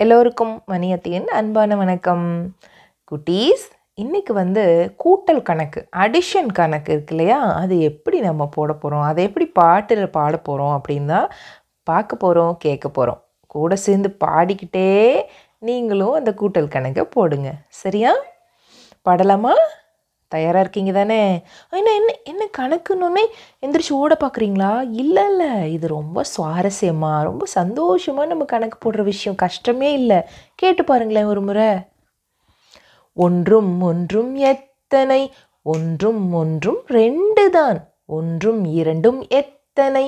எல்லோருக்கும் மணியத்தியின் அன்பான வணக்கம். குட்டீஸ் இன்றைக்கி வந்து கூட்டல் கணக்கு அடிஷன் கணக்கு இருக்கு இல்லையா? அது எப்படி நம்ம போட போகிறோம் அதை எப்படி பாட்டில் பாட போகிறோம் அப்படின்னு தான் பார்க்க போகிறோம் கேட்க போகிறோம் கூட சேர்ந்து பாடிக்கிட்டே நீங்களும் அந்த கூட்டல் கணக்கை போடுங்க. சரியா? பாடலாமா? தயாராக இருக்கீங்க தானே? என்ன என்ன என்ன கணக்குன்னொன்னே எந்திரிச்சு ஓட பார்க்குறீங்களா இல்லை இல்லை. இது ரொம்ப சுவாரஸ்யமாக ரொம்ப சந்தோஷமாக நம்ம கணக்கு போடுற விஷயம். கஷ்டமே இல்லை. கேட்டு பாருங்களேன் ஒரு முறை. ஒன்றும் ஒன்றும் எத்தனை ஒன்றும் ஒன்றும் ரெண்டு தான் ஒன்றும் இரண்டும் எத்தனை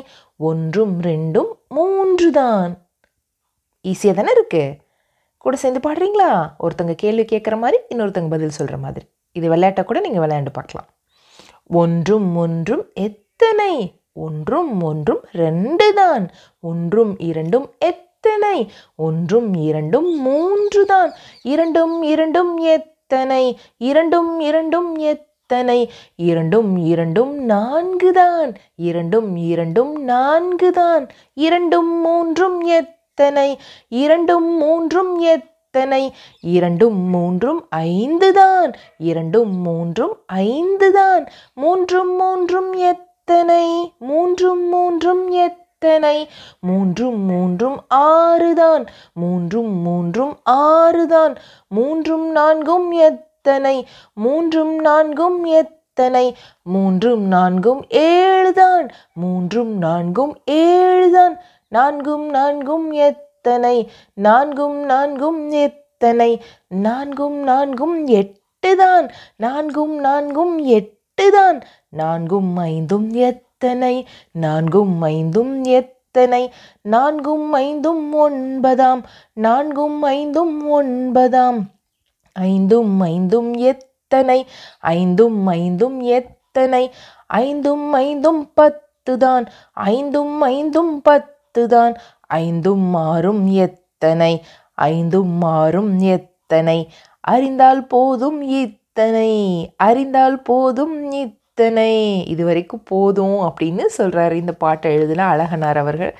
ஒன்றும் ரெண்டும் மூன்று தான் ஈஸியாக தானே இருக்குது கூட சேர்ந்து பாடுறீங்களா? ஒருத்தங்க கேள்வி கேட்குற மாதிரி இன்னொருத்தங்க பதில் சொல்கிற மாதிரி. இது விளையாட்டை கூட நீங்கள் விளையாண்டு பார்க்கலாம். ஒன்றும் ஒன்றும் எத்தனை? ஒன்றும் ஒன்றும் ரெண்டு தான் ஒன்றும் இரண்டும் எத்தனை? ஒன்றும் இரண்டும் மூன்று தான் இரண்டும் இரண்டும் எத்தனை? இரண்டும் இரண்டும் எத்தனை? இரண்டும் இரண்டும் நான்கு தான் இரண்டும் இரண்டும் நான்கு தான் இரண்டும் மூன்றும் எத்தனை? இரண்டும் மூன்றும் எத்தனை? எத்தனை? இரண்டும் மூன்றும் ஐந்து தான் இரண்டும் மூன்றும் ஐந்து தான் மூன்றும் மூன்றும் எத்தனை? மூன்றும் மூன்றும் எத்தனை? மூன்றும் மூன்றும் ஆறு தான் மூன்றும் மூன்றும் ஆறு தான் மூன்றும் நான்கும் எத்தனை? மூன்றும் நான்கும் எத்தனை? மூன்றும் நான்கும் ஏழு தான் மூன்றும் நான்கும் ஏழு தான் நான்கும் நான்கும் எத்தனை நான்கும் நான்கும் எத்தனை? நான்கும் நான்கும் எட்டு தான் நான்கும் நான்கும் எட்டு தான் நான்கும் ஐந்தும் எத்தனை? நான்கும் ஐந்தும் எத்தனை? நான்கும் ஐந்தும் ஒன்பதாம். நான்கும் ஐந்தும் ஒன்பதாம். ஐந்தும் ஐந்தும் எத்தனை? ஐந்தும் ஐந்தும் எத்தனை? ஐந்தும் ஐந்தும் பத்து தான் ஐந்தும் ஐந்தும் பத்து தான் ஐந்தும் மாறும் எத்தனை? ஐந்தும் மாறும் எத்தனை? அறிந்தால் போதும் இத்தனை. அறிந்தால் போதும் இத்தனை. இது வரைக்கும் போதும் அப்படின்னு சொல்கிறாரு இந்த பாட்டை எழுதின அழகனார் அவர்கள்.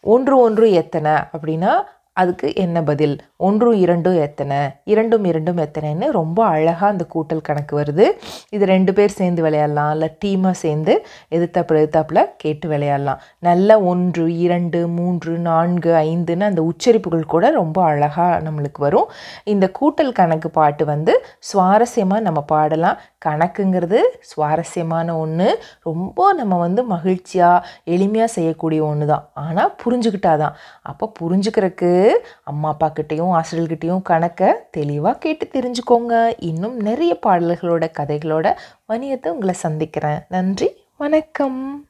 ஒன்று ஒன்று எத்தனை அப்படின்னா அதுக்கு என்ன பதில்? ஒன்று இரண்டும் எத்தனை? இரண்டும் இரண்டும் எத்தனைன்னு ரொம்ப அழகாக அந்த கூட்டல் கணக்கு வருது. இது ரெண்டு பேர் சேர்ந்து விளையாடலாம் இல்லை டீமாக சேர்ந்து எதிர்த்தாப்புல எதிர்த்தாப்புல கேட்டு விளையாடலாம். நல்ல ஒன்று இரண்டு மூன்று நான்கு ஐந்துன்னு அந்த உச்சரிப்புகள் கூட ரொம்ப அழகாக நம்மளுக்கு வரும். இந்த கூட்டல் கணக்கு பாட்டு வந்து சுவாரஸ்யமாக நம்ம பாடலாம். கணக்குங்கிறது சுவாரஸ்யமான ஒன்று ரொம்ப நம்ம வந்து மகிழ்ச்சியாக எளிமையாக செய்யக்கூடிய ஒன்று தான் ஆனால் புரிஞ்சுக்கிட்டாதான். அப்போ புரிஞ்சுக்கிறதுக்கு அம்மா அப்பா கிட்டேயும் ஆசிரியர்கிட்டையும் கணக்கை தெளிவாக கேட்டு தெரிஞ்சுக்கோங்க. இன்னும் நிறைய பாடல்களோட கதைகளோட வணியத்தை உங்களை சந்திக்கிறேன். நன்றி வணக்கம்.